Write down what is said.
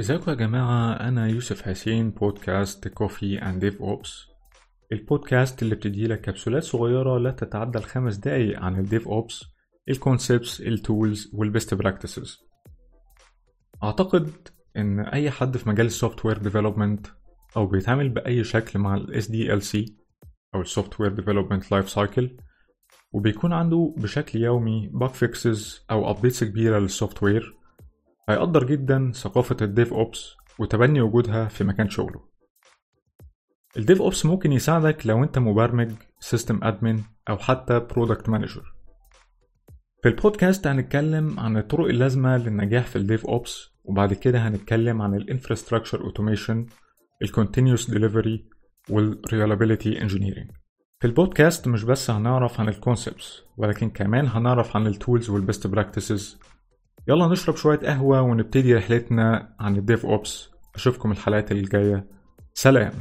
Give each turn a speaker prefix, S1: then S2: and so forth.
S1: ازيكم يا جماعة؟ أنا يوسف حسين بودكاست Coffee and DevOps البودكاست اللي بتديلك كبسولات صغيرة لا تتعدى الخمس دقايق عن ال DevOps ال concepts ال tools وال best practices أعتقد إن أي حد في مجال ال software development أو بيتعامل بأي شكل مع ال SDLC أو ال software development life cycle وبيكون عنده بشكل يومي bug fixes أو updates كبيرة لل software هيقدر جدا ثقافة ال DevOps وتبني وجودها في مكان شغله. ال DevOps ممكن يساعدك لو أنت مبرمج system admin أو حتى product manager في البودكاست هنتكلم عن الطرق اللازمة للنجاح في ال DevOps وبعد كده هنتكلم عن ال infrastructure automation ال continuous delivery وال reliability engineering في البودكاست مش بس هنعرف عن ال concepts ولكن كمان هنعرف عن ال tools وال best practices يلا نشرب شوية قهوة ونبتدي رحلتنا عن الديف أوبس. أشوفكم الحلقات الجاية. سلام.